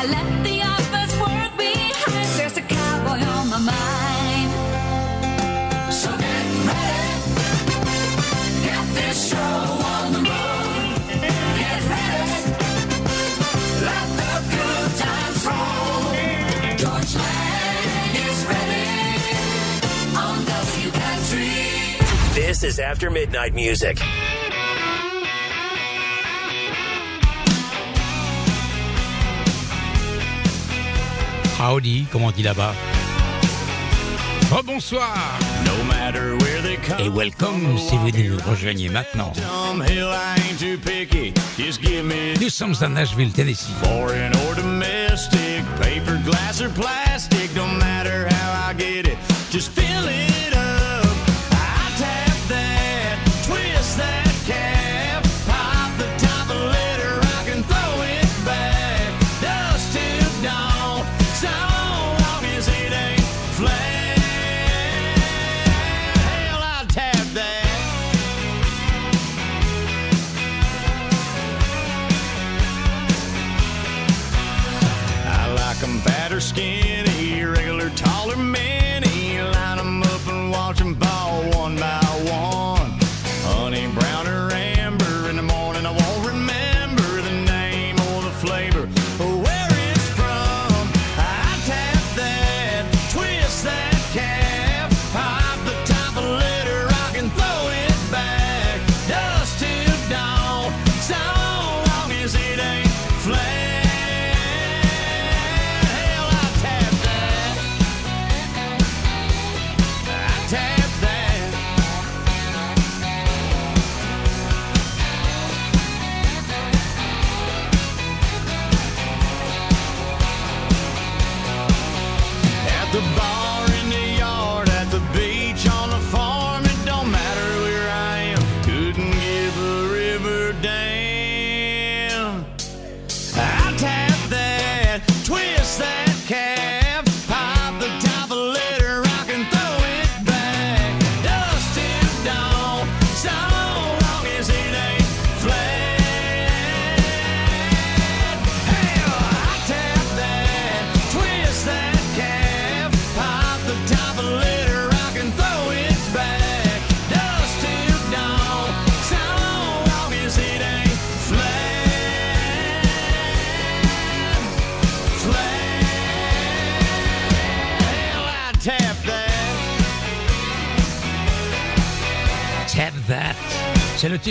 I left is After Midnight Music. Howdy, comme on dit là-bas? Oh, bonsoir! No matter where they come Et welcome si vous nous rejoignez maintenant. Nous sommes à Nashville, Tennessee. Foreign or domestic, paper, glass or plastic, don't matter how I get it, just feel it.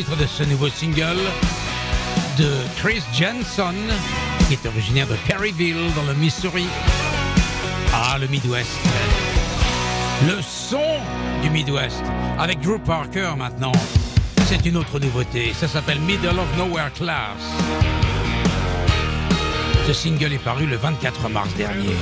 titre de ce nouveau single de Chris Jensen, qui est originaire de Perryville, dans le Missouri. Ah, le Midwest. Le son du Midwest, avec Drew Parker maintenant. C'est une autre nouveauté, ça s'appelle Middle of Nowhere Class. Ce single est paru le 24 mars dernier.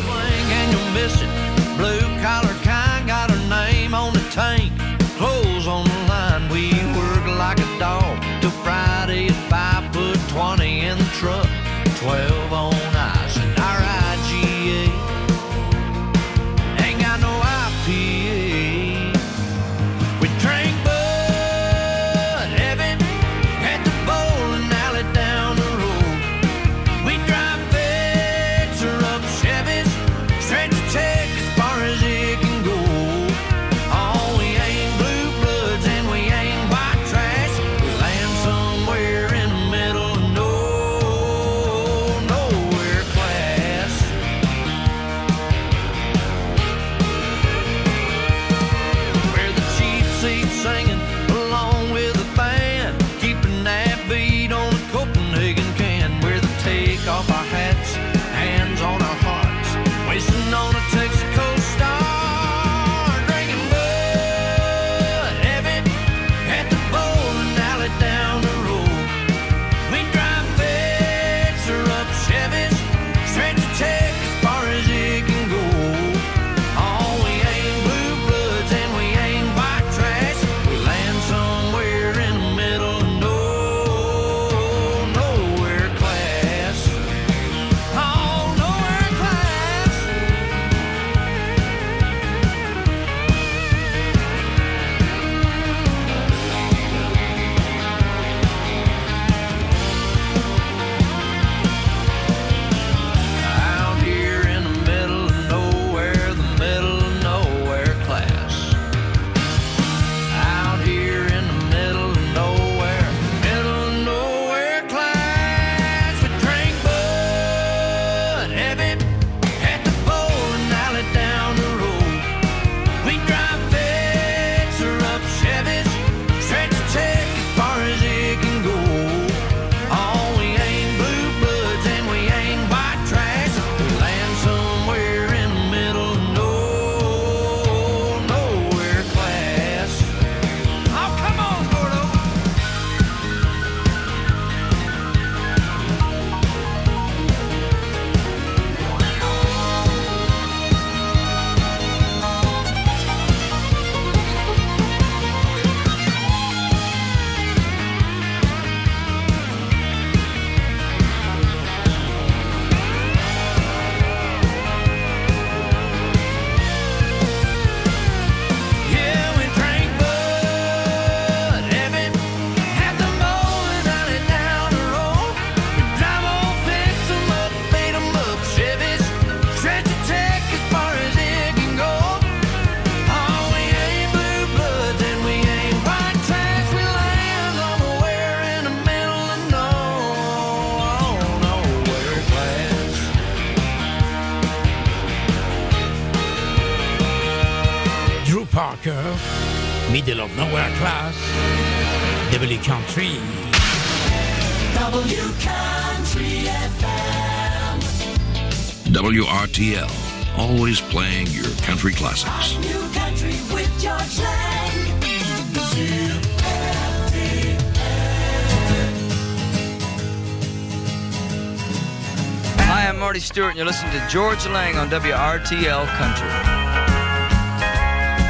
Hi, I'm Marty Stewart, and you're listening to George Lang on WRTL Country.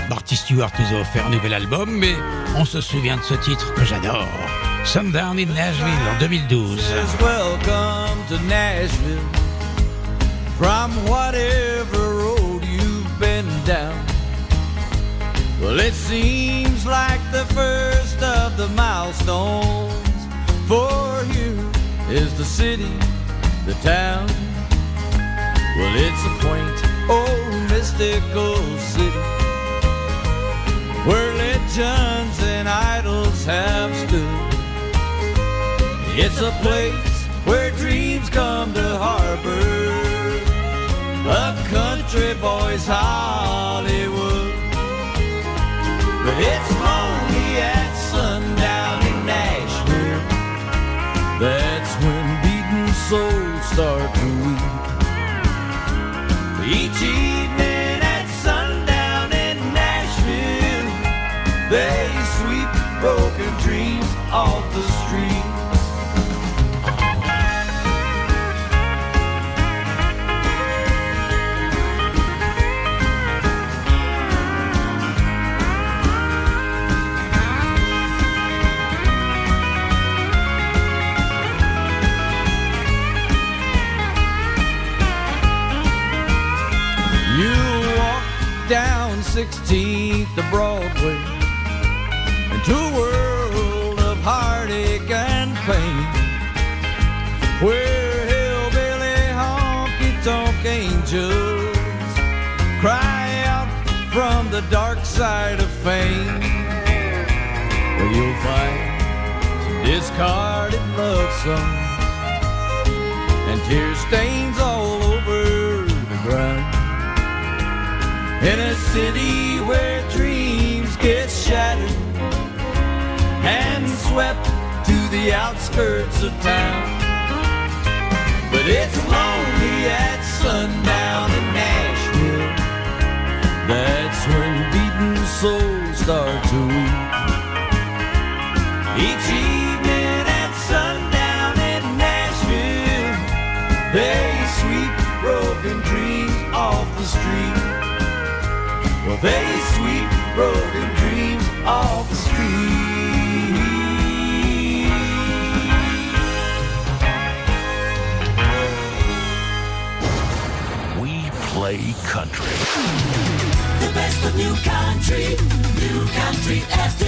Marty Stewart nous a offert un nouvel album, mais on se souvient de ce titre que j'adore. Sundown in Nashville en 2012. says welcome to Nashville from whatever road you've been down. Well, it seems like the first of the milestones for you is the city, the town. Well, it's a quaint, old mystical city where legends and idols have stood. It's a place where dreams come to harbor. A country boy's Hollywood. But it's lonely at sundown in Nashville. That's when beaten souls start to. Each evening at sundown in Nashville, they sweep broken dreams off the street. 16th of Broadway into a world of heartache and pain where hillbilly honky tonk angels cry out from the dark side of fame. Where you'll find some discarded love songs and tear stains In a city where dreams get shattered and swept to the outskirts of town. But it's lonely at sundown in Nashville. That's when beaten souls start to weep. Each Well, they sweep broken dreams off the street. We play country. The best of new country. New Country FM.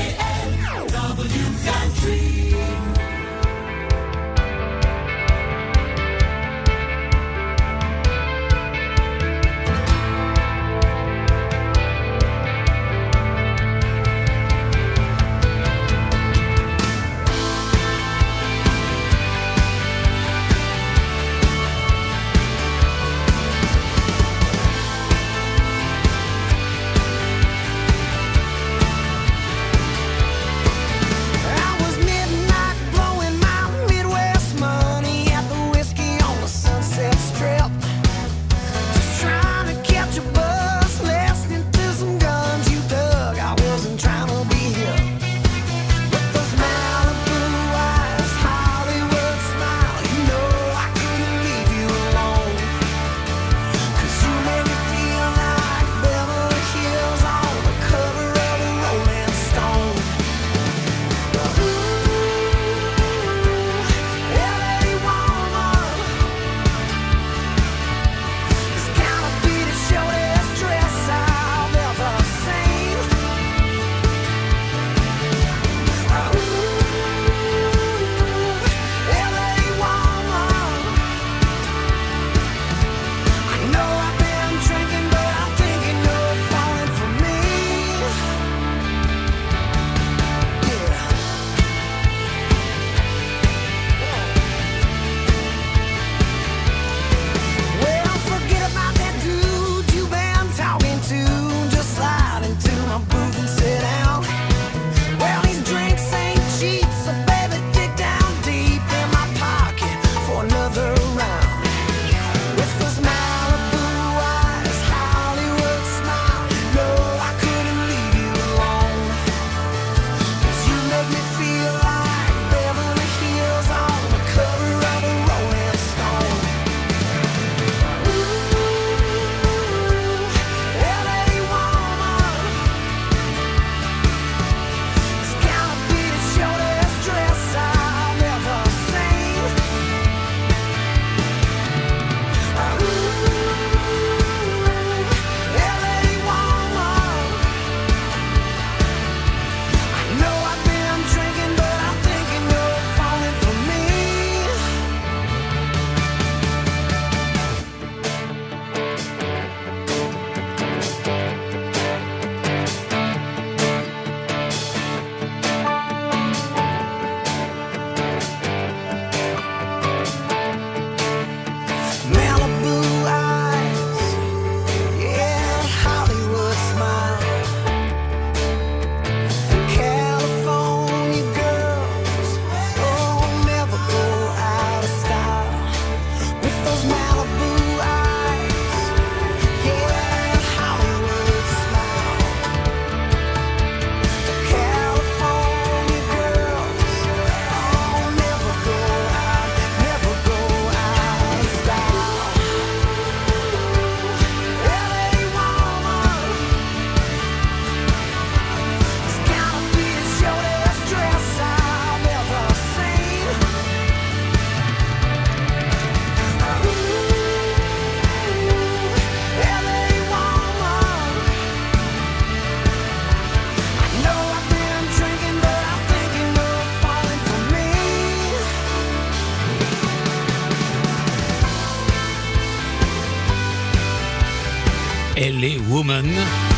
Woman,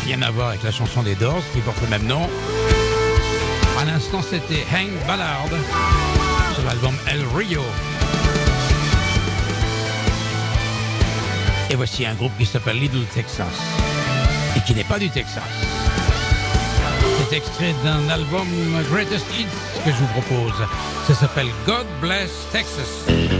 rien à voir avec la chanson des Doors qui porte le même nom. À l'instant, c'était Hank Ballard sur l'album El Rio. Et voici un groupe qui s'appelle Little Texas et qui n'est pas du Texas. C'est extrait d'un album Greatest Hits que je vous propose. Ça s'appelle God Bless Texas.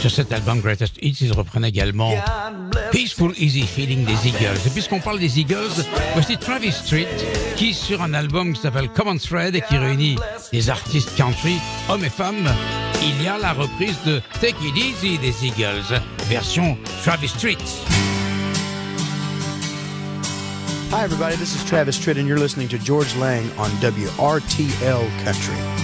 Sur cet album Greatest Hits, ils reprennent également Peaceful Easy Feeling des Eagles. Et puisqu'on parle des Eagles, voici Travis Street qui, sur un album qui s'appelle Common Thread et qui réunit des artistes country, hommes et femmes, il y a la reprise de Take It Easy des Eagles, version Travis Street. Hi everybody, this is Travis Tritt and you're listening to George Lang on WRTL Country.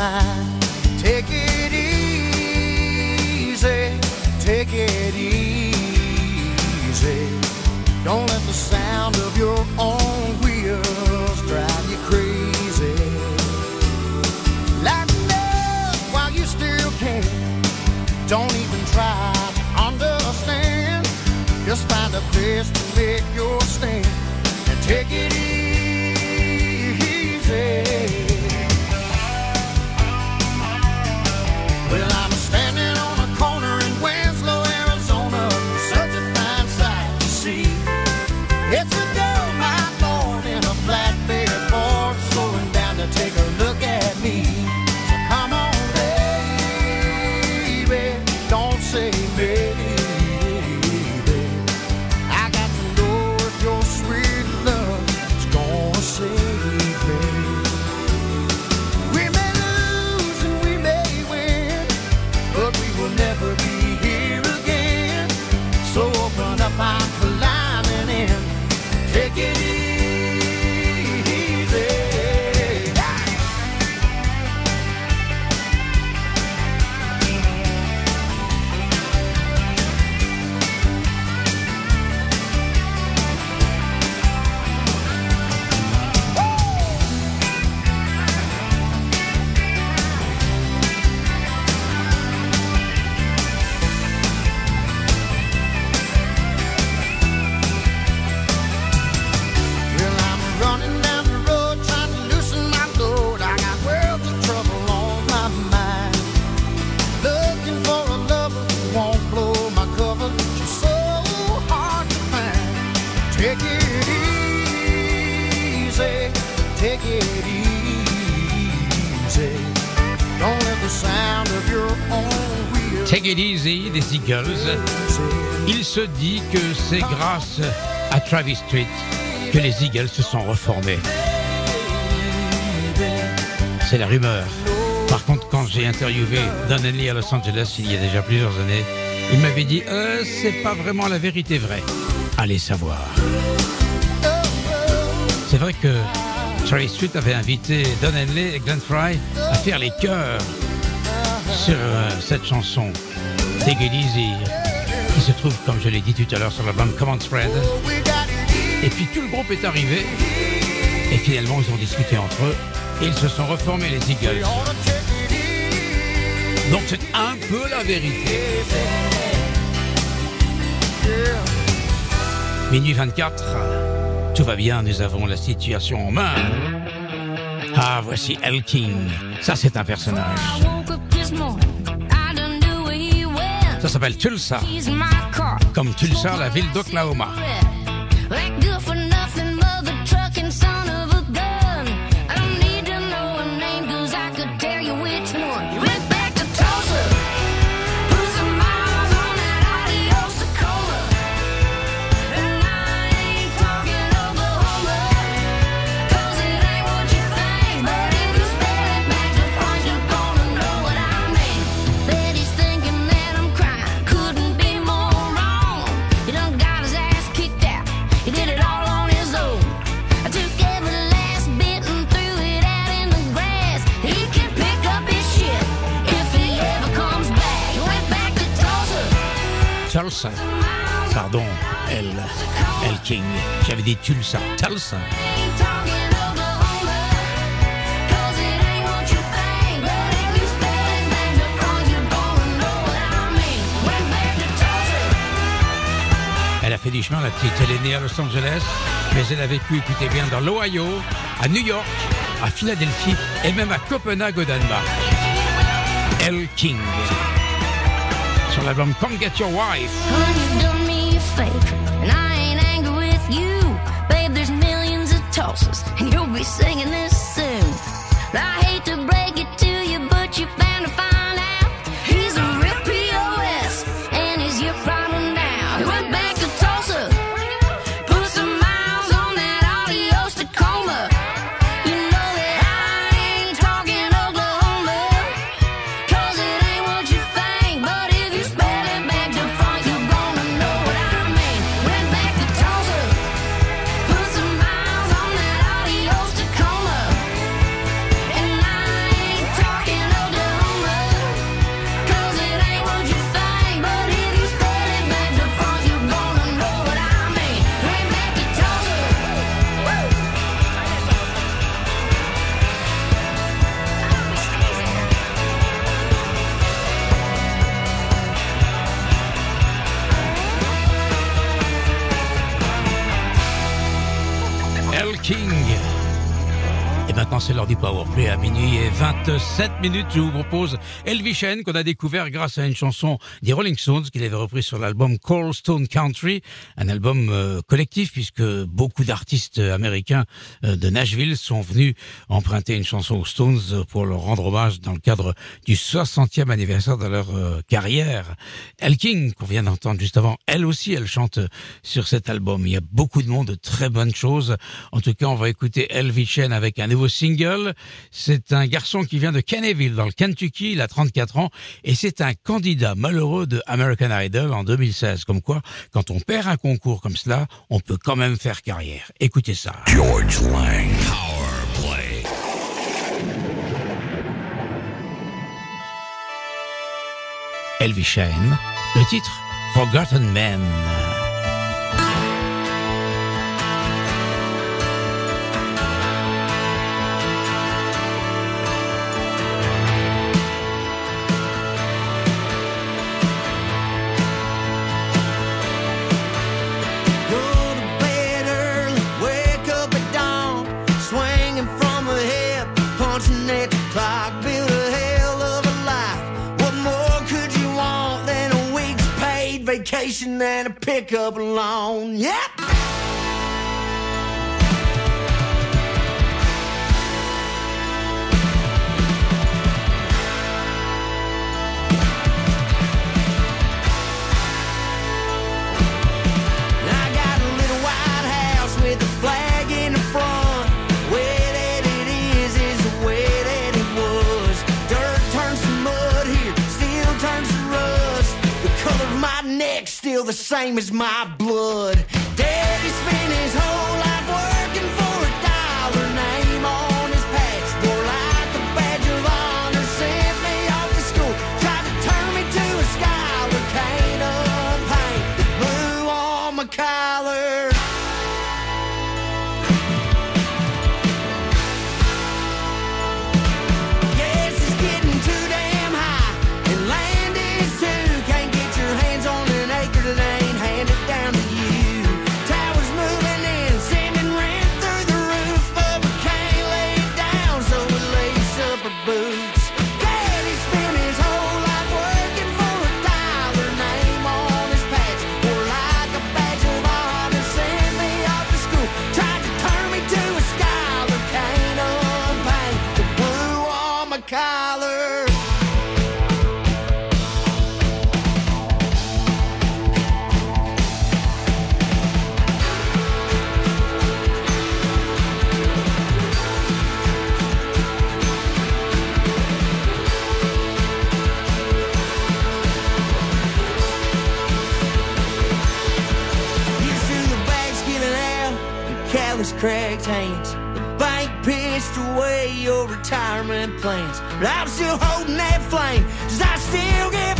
mind. Il se dit que c'est grâce à Travis Street que les Eagles se sont reformés. C'est la rumeur. Par contre, quand j'ai interviewé Don Henley à Los Angeles il y a déjà plusieurs années, il m'avait dit euh, c'est pas vraiment la vérité vraie. Allez savoir. C'est vrai que Travis Street avait invité Don Henley et Glenn Fry à faire les chœurs sur euh, cette chanson Qui se trouve, comme je l'ai dit tout à l'heure, sur l'album Common Spread. Et puis tout le groupe est arrivé et finalement ils ont discuté entre eux ils se sont reformés les Eagles. Donc c'est un peu la vérité. Minuit 24, tout va bien, nous avons la situation en main. Ah, voici El King. Ça, c'est un personnage. Ça s'appelle Tulsa, comme Tulsa, la ville d'Oklahoma. Elle a fait du chemin, la petite. Elle est née à Los Angeles, mais elle a vécu, écoutez bien, dans l'Ohio, à New York, à Philadelphie et même à Copenhague au Danemark. El King. Sur l'album Come Get Your Wife. Tulsas, and you'll be singing this soon. I hate to break it to you, but you're bound to find et 27 minutes. Je vous propose Elvis Shane qu'on a découvert grâce à une chanson des Rolling Stones qu'il avait repris sur l'album Cold Stone Country, un album euh, collectif puisque beaucoup d'artistes américains euh, de Nashville sont venus emprunter une chanson aux Stones pour leur rendre hommage dans le cadre du 60e anniversaire de leur euh, carrière. El King, qu'on vient d'entendre juste avant, elle aussi, elle chante sur cet album. Il y a beaucoup de monde, de très bonnes choses. En tout cas, on va écouter Elvis Chen avec un nouveau single. C'est un garçon qui vient de Caneyville, dans le Kentucky. Il a 34 ans et c'est un candidat malheureux de American Idol en 2016. Comme quoi, quand on perd un concours comme cela, on peut quand même faire carrière. Écoutez ça. George Lang. Power Play. Elvis Chen. Le titre, Forgotten Man. Vacation and a pickup loan? Yep. feel the same as my blood. cracked hands. The bank pissed away your retirement plans. But I'm still holding that flame, cause I still give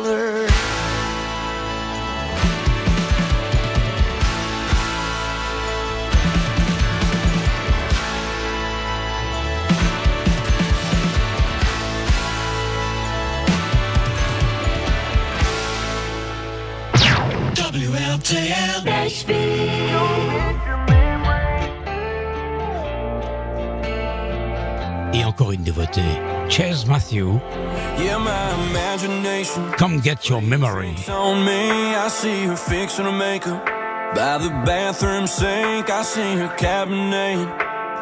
dollar. Et encore une dévotée, Chase Matthew, yeah, my imagination. Come get your memory. On me, I see her fixing her makeup. By the bathroom sink, I see her cabinet.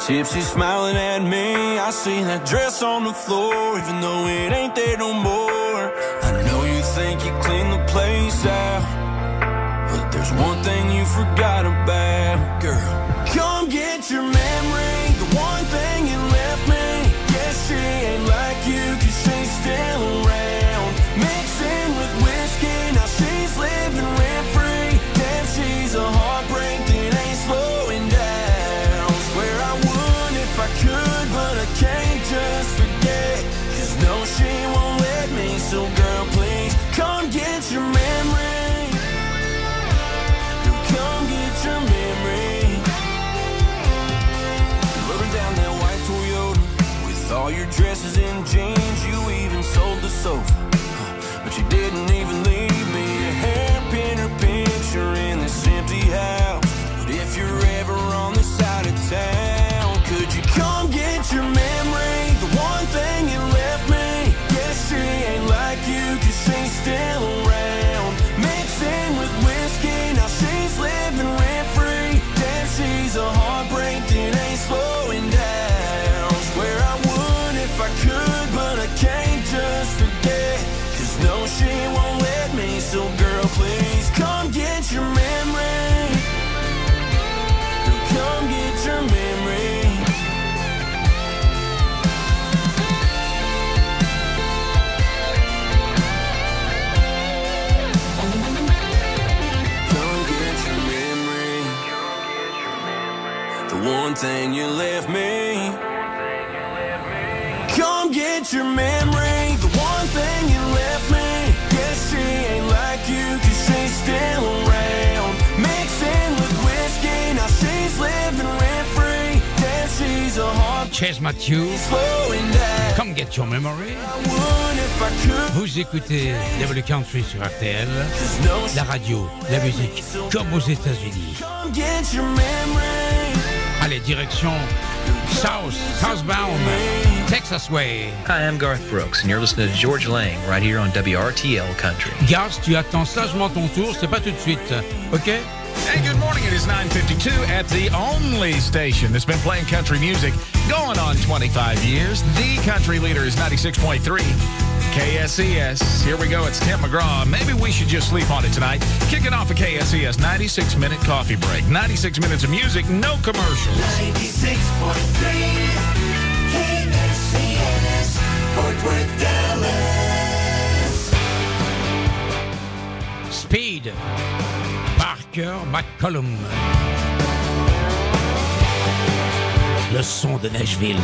Tipsy smiling at me, I see that dress on the floor, even though it ain't there no more. I know you think you the place out, but there's one thing you forgot about, girl. Come get your memory. dresses and jeans, you even sold the sofa. everything you leave me. Come get your memory, the one thing you left me. Guess she ain't like you, cause she's still around. Mixing with whiskey, now she's living rent free. Damn, she's a hard Chase Matthew. Come get your memory. Vous écoutez Double Country sur RTL, la radio, la musique, comme aux États-Unis. Come get your memory. Allez, direction South, Southbound, Texas Way. Hi, I'm Garth Brooks, and you're listening to Georges Lang right here on WRTL Country. Garth, tu attends sagement ton tour, c'est pas tout de suite, ok? Hey, good morning. It is 9.52 at the only station that's been playing country music going on 25 years. The country leader is 96.3. KSES. Here we go. It's Tim McGraw. Maybe we should just sleep on it tonight. Kicking off a KSES 96 minute coffee break. 96 minutes of music, no commercials. 96.3 KSES, Fort Worth, Dallas. Speed, Parker McCollum. Le son de Nashville.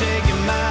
Take your mind.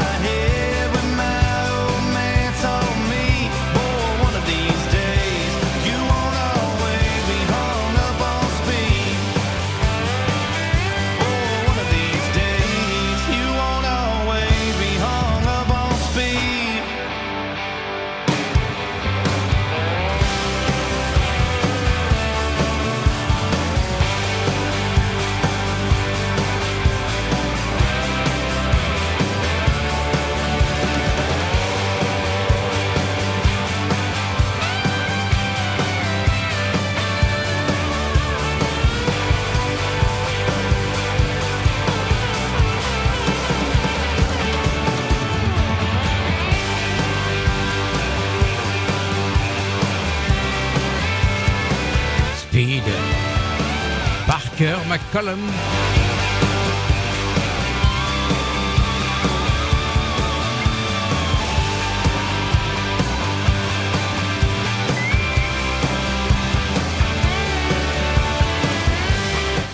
Cullen.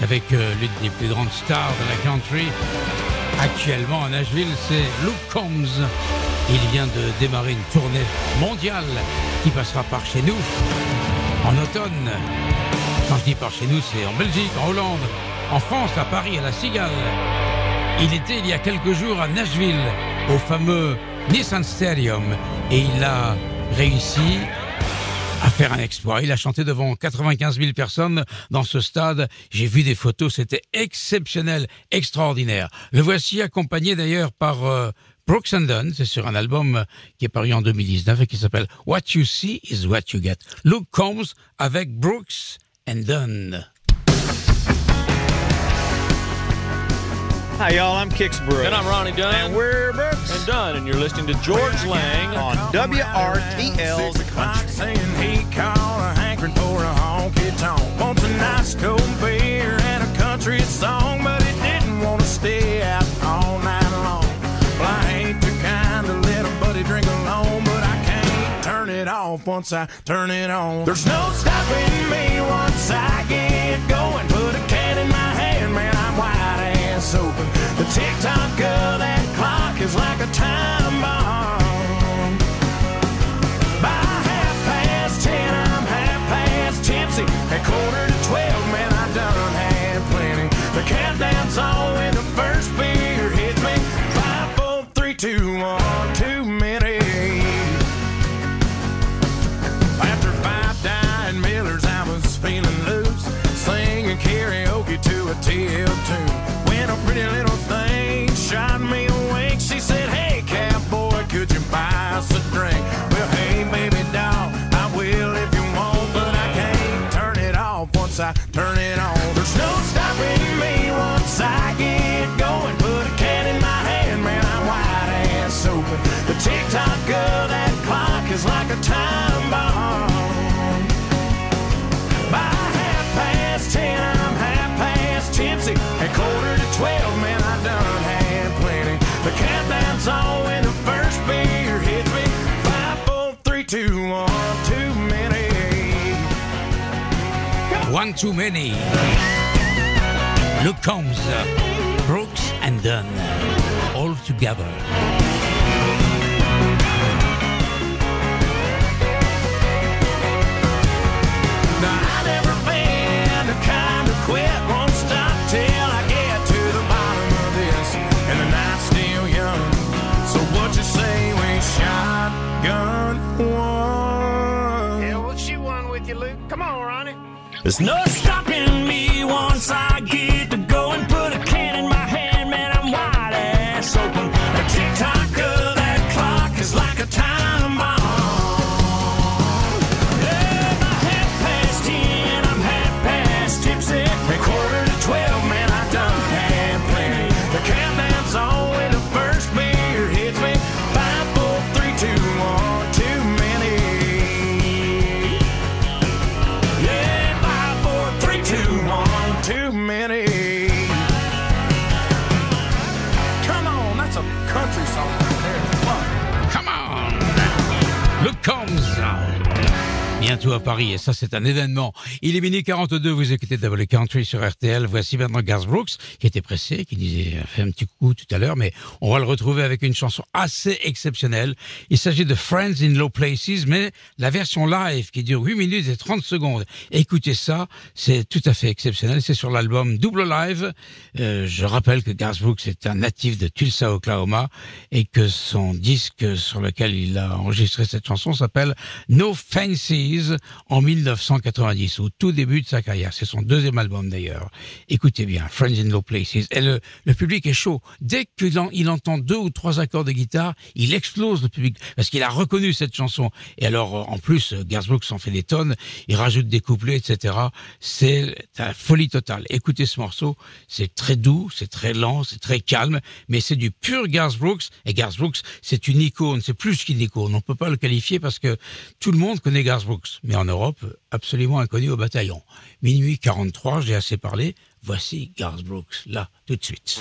Avec euh, l'une des plus grandes stars de la country actuellement à Nashville, c'est Luke Combs. Il vient de démarrer une tournée mondiale qui passera par chez nous en automne quand je dis par chez nous, c'est en Belgique, en Hollande, en France, à Paris, à la Cigale. Il était il y a quelques jours à Nashville, au fameux Nissan Stadium, et il a réussi à faire un exploit. Il a chanté devant 95 000 personnes dans ce stade. J'ai vu des photos, c'était exceptionnel, extraordinaire. Le voici accompagné d'ailleurs par euh, Brooks and Dunn, c'est sur un album euh, qui est paru en 2019 et qui s'appelle What You See is What You Get. Luke Combs avec Brooks and Dunn. Hi, y'all. I'm Kix Brooks. And I'm Ronnie Dunn. And we're Brooks and Dunn, and you're listening to Georges Lang on WRTL's Country. Saying he caught a hankering for a honky tonk. Wants a nice cold beer and a country song, but he didn't want to stay out all night long. Well, I ain't the kind to let a buddy drink it off once I turn it on. There's no stopping me once I get going. Put a can in my hand, man, I'm wide ass open. The tick tock of that clock is like a time bomb. By half past ten, I'm half past tipsy. At quarter to twelve, man, I done had plenty. The countdown's on when the first beer hits me. Five, four, three, two, one, too I turn it One Too Many. Luke Combs, Brooks and Dunn, all together. Now, I never been the kind to quit, won't stop till I get to the bottom of this. And the night's still young. So what you say we shotgun one? Yeah, we'll shoot one with you, Luke. Come on, Ronnie. There's no stopping me Bientôt à Paris, et ça c'est un événement. Il est minuit 42, vous écoutez Double Country sur RTL. Voici maintenant Garth Brooks, qui était pressé, qui disait, fait un petit coup tout à l'heure, mais on va le retrouver avec une chanson assez exceptionnelle. Il s'agit de Friends in Low Places, mais la version live qui dure 8 minutes et 30 secondes. Écoutez ça, c'est tout à fait exceptionnel. C'est sur l'album Double Live. Euh, je rappelle que Garth Brooks est un natif de Tulsa, Oklahoma, et que son disque sur lequel il a enregistré cette chanson s'appelle No Fancies en 1990, au tout début de sa carrière. C'est son deuxième album d'ailleurs. Écoutez bien, Friends in Low Places. Et le, public est chaud. Dès qu'il en- il entend deux ou trois accords de guitare, il explose le public parce qu'il a reconnu cette chanson. Et alors, euh, en plus, euh, Garth Brooks en fait des tonnes. Il rajoute des couplets, etc. C'est la folie totale. Écoutez ce morceau. C'est très doux, c'est très lent, c'est très calme, mais c'est du pur Brooks. Et Brooks, c'est une icône. C'est plus qu'une icône. On peut pas le qualifier parce que tout le monde connaît Garth Mais en Europe, absolument inconnu au bataillon. Minuit 43, j'ai assez parlé. Voici Garth Brooks, là, tout de suite.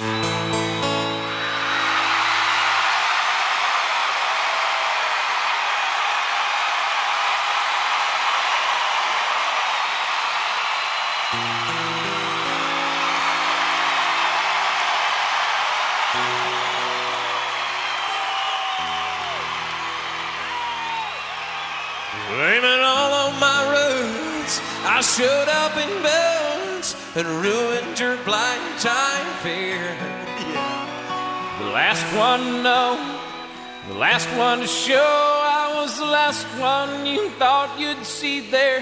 And ruined your blind time fear. The last one know, the last one to show I was the last one you thought you'd see there.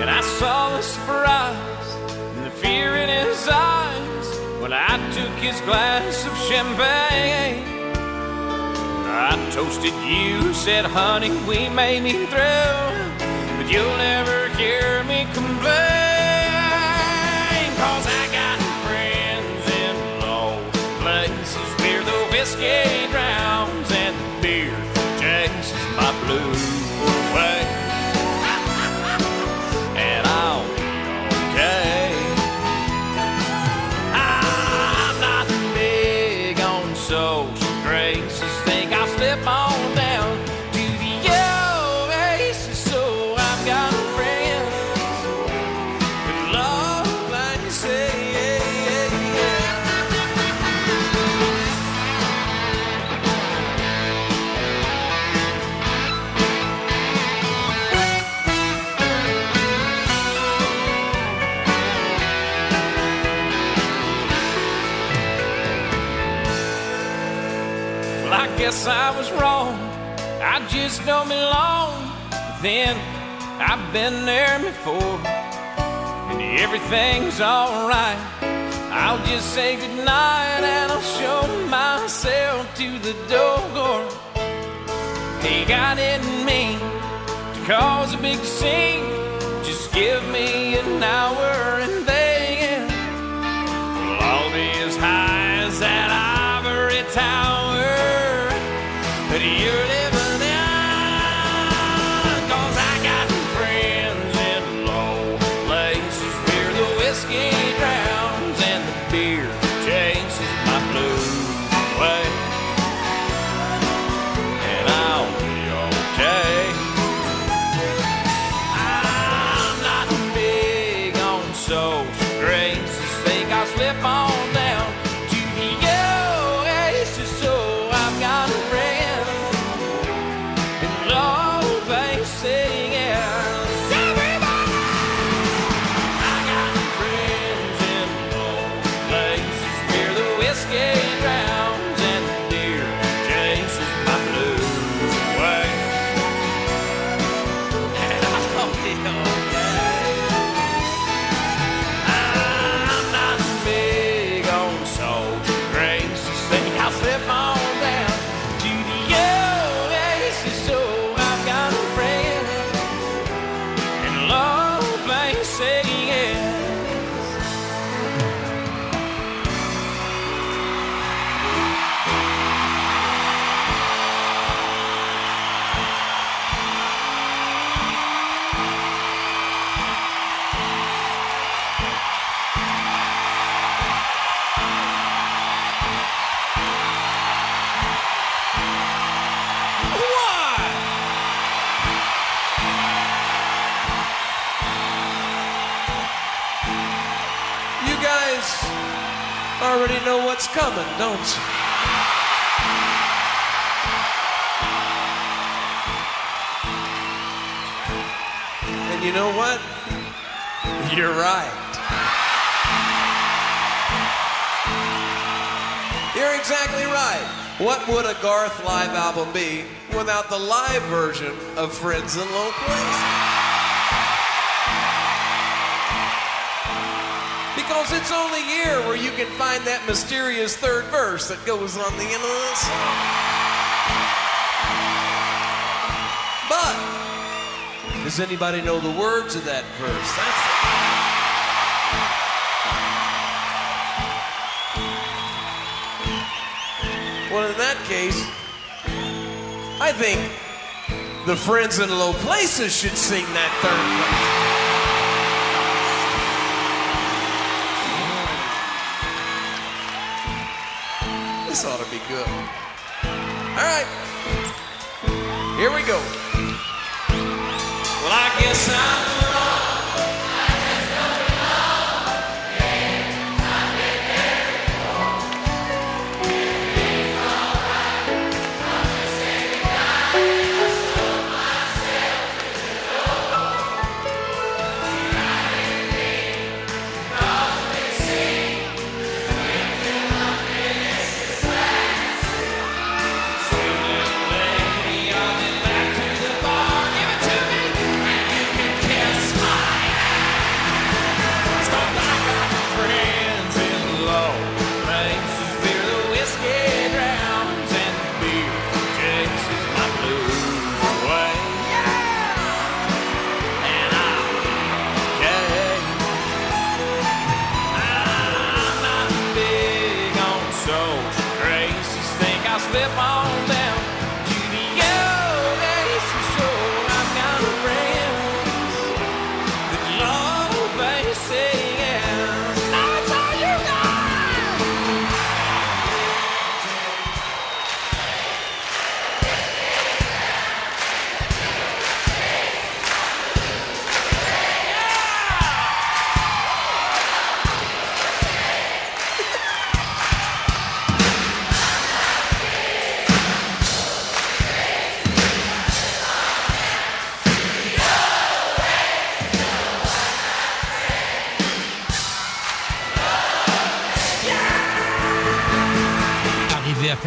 And I saw the surprise and the fear in his eyes when I took his glass of champagne. I toasted you, said, honey, we may be through, but you'll never hear me complain. Blues away. Just don't belong. Then I've been there before, and everything's alright. I'll just say goodnight and I'll show myself to the door. He got it in me to cause a big scene. Just give me an hour and then we'll all be as high as that ivory tower What would a Garth live album be without the live version of Friends in Low Places? Because it's only here where you can find that mysterious third verse that goes on the end of the song. But does anybody know the words of that verse? That's well, case, I think the friends in low places should sing that third verse. This ought to be good. All right. Here we go. Well, I guess I'm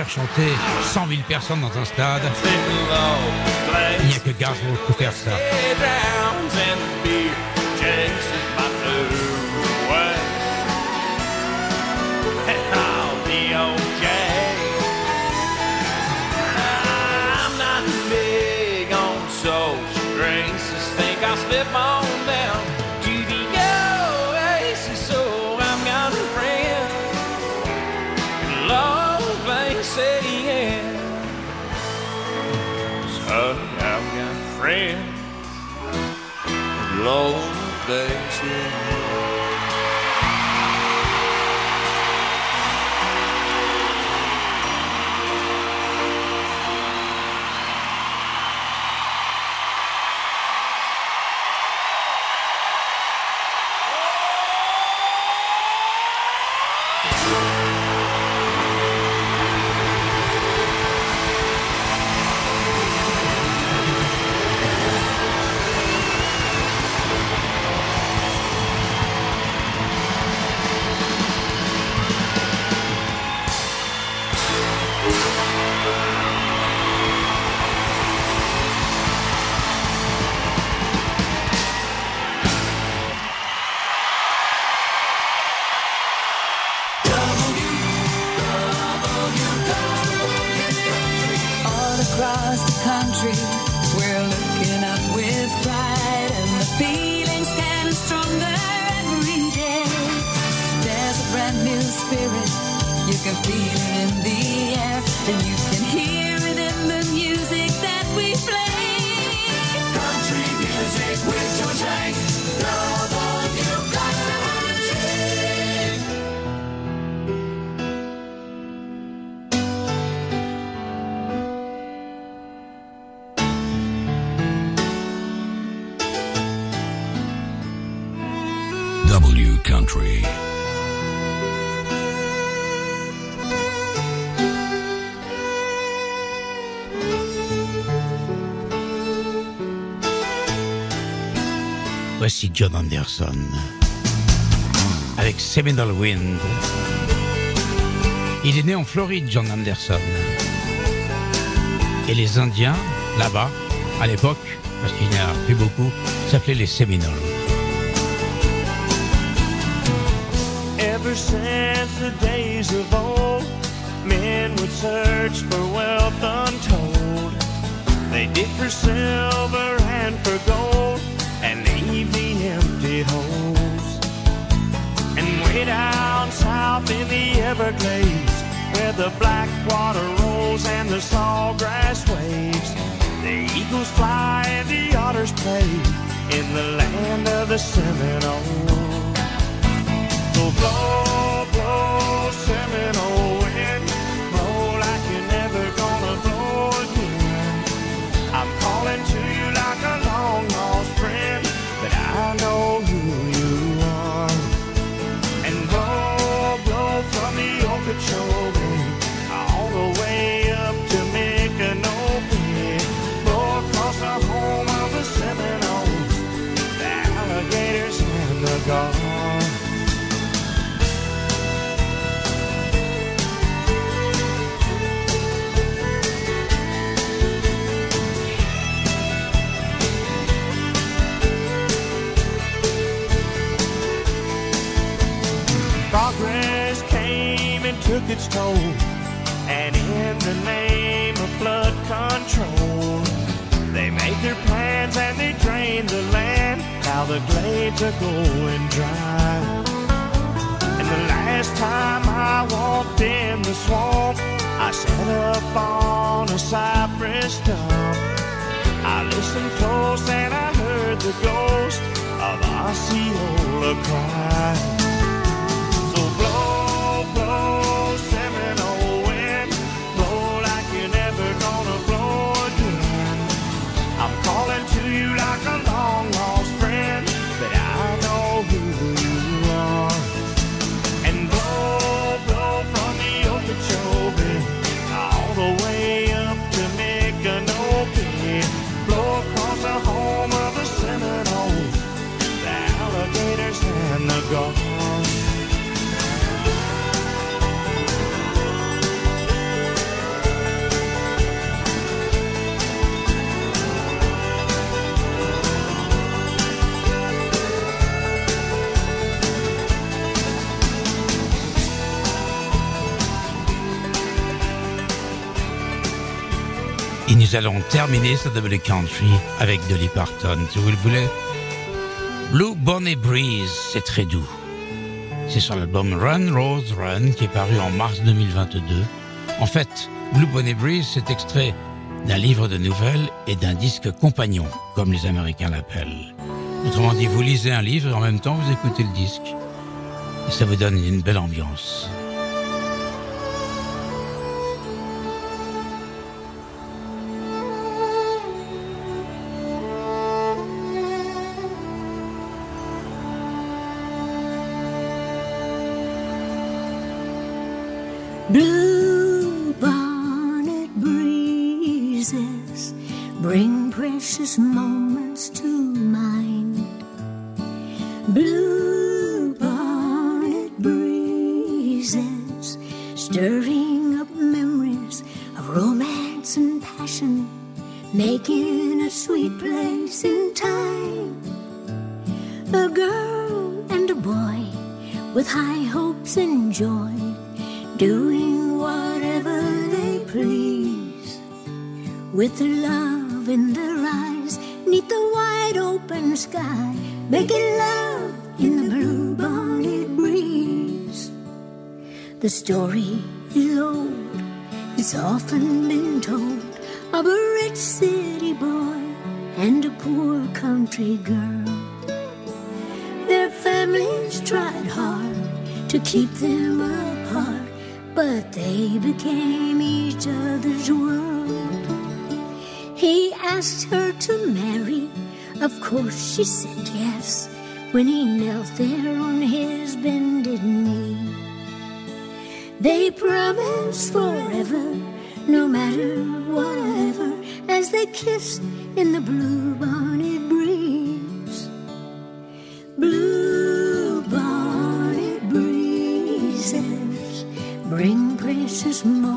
chanter 100 000 personnes dans un stade, il n'y a que Gainsbourg pour faire ça. Voici John Anderson avec Seminole Wind. Il est né en Floride, John Anderson. Et les Indiens, là-bas, à l'époque, parce qu'il n'y en a plus beaucoup, s'appelaient les Seminoles. Ever since the days of old, men would search for wealth untold. They dig for silver and for gold south in the Everglades, where the black water rolls and the sawgrass waves, the eagles fly and the otters play in the land of the Seminoles. So oh, blow, blow, Seminole toll, and in the name of flood control, they made their plans and they drained the land. Now the glades are going dry. And the last time I walked in the swamp, I I sat up on a cypress stump. I listened close and I heard the ghost of Osceola cry. Allons terminer ce double country avec Dolly Parton, si vous le voulez. Blue Bonnet Breeze, c'est très doux. C'est sur l'album Run Rose Run qui est paru en mars 2022. En fait, Blue Bonnet Breeze, c'est extrait d'un livre de nouvelles et d'un disque compagnon, comme les Américains l'appellent. Autrement dit, vous lisez un livre et en même temps vous écoutez le disque. Et ça vous donne une belle ambiance. The story is old it's often been told of a rich city boy and a poor country girl their families tried hard to keep them apart but they became each other's world. He asked her to marry, of course she said yes, when he knelt there on his bended knee. They promised forever, no matter whatever, as they kissed in the blue bonnet breeze. Blue bonnet breezes bring precious moments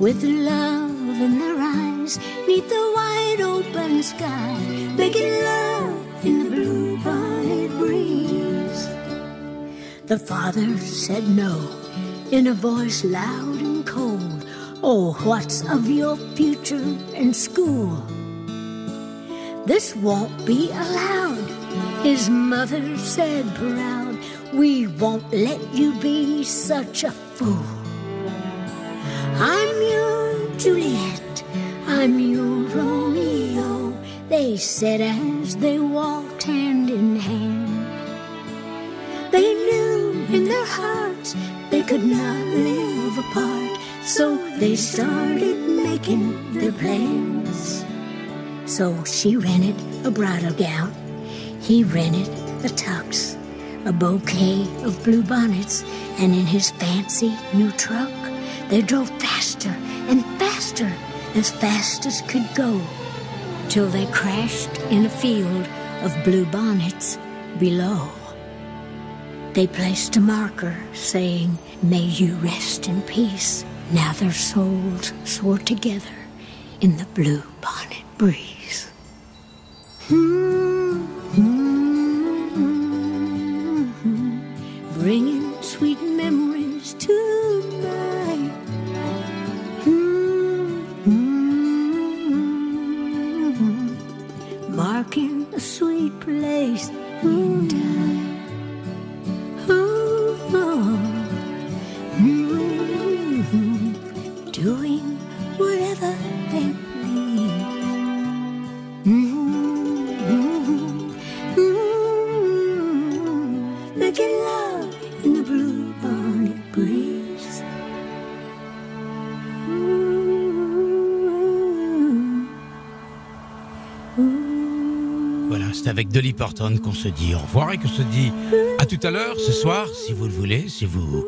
with love in their eyes, neath the wide open sky, making love in the blue bonnet breeze. The father said no in a voice loud and cold. Oh, what's of your future in school? This won't be allowed, his mother said proud. We won't let you be such a fool. I'm your Romeo, they said as they walked hand in hand. They knew in their hearts they could not live apart, so they started making their plans. So she rented a bridal gown, he rented a tux, a bouquet of blue bonnets, and in his fancy new truck, they drove faster and faster, as fast as could go, till they crashed in a field of blue bonnets below. They placed a marker saying, May you rest in peace. Now their souls soar together in the blue bonnet breeze. Hmm, hmm, hmm, Bringing place. In Avec Dolly Parton qu'on se dit au revoir et qu'on se dit à tout à l'heure ce soir, si vous le voulez, si vous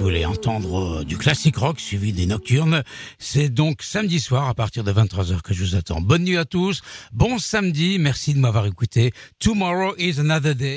voulez entendre euh, du classique rock suivi des nocturnes. C'est donc samedi soir à partir de 23h que je vous attends. Bonne nuit à tous, bon samedi, merci de m'avoir écouté. Tomorrow is another day.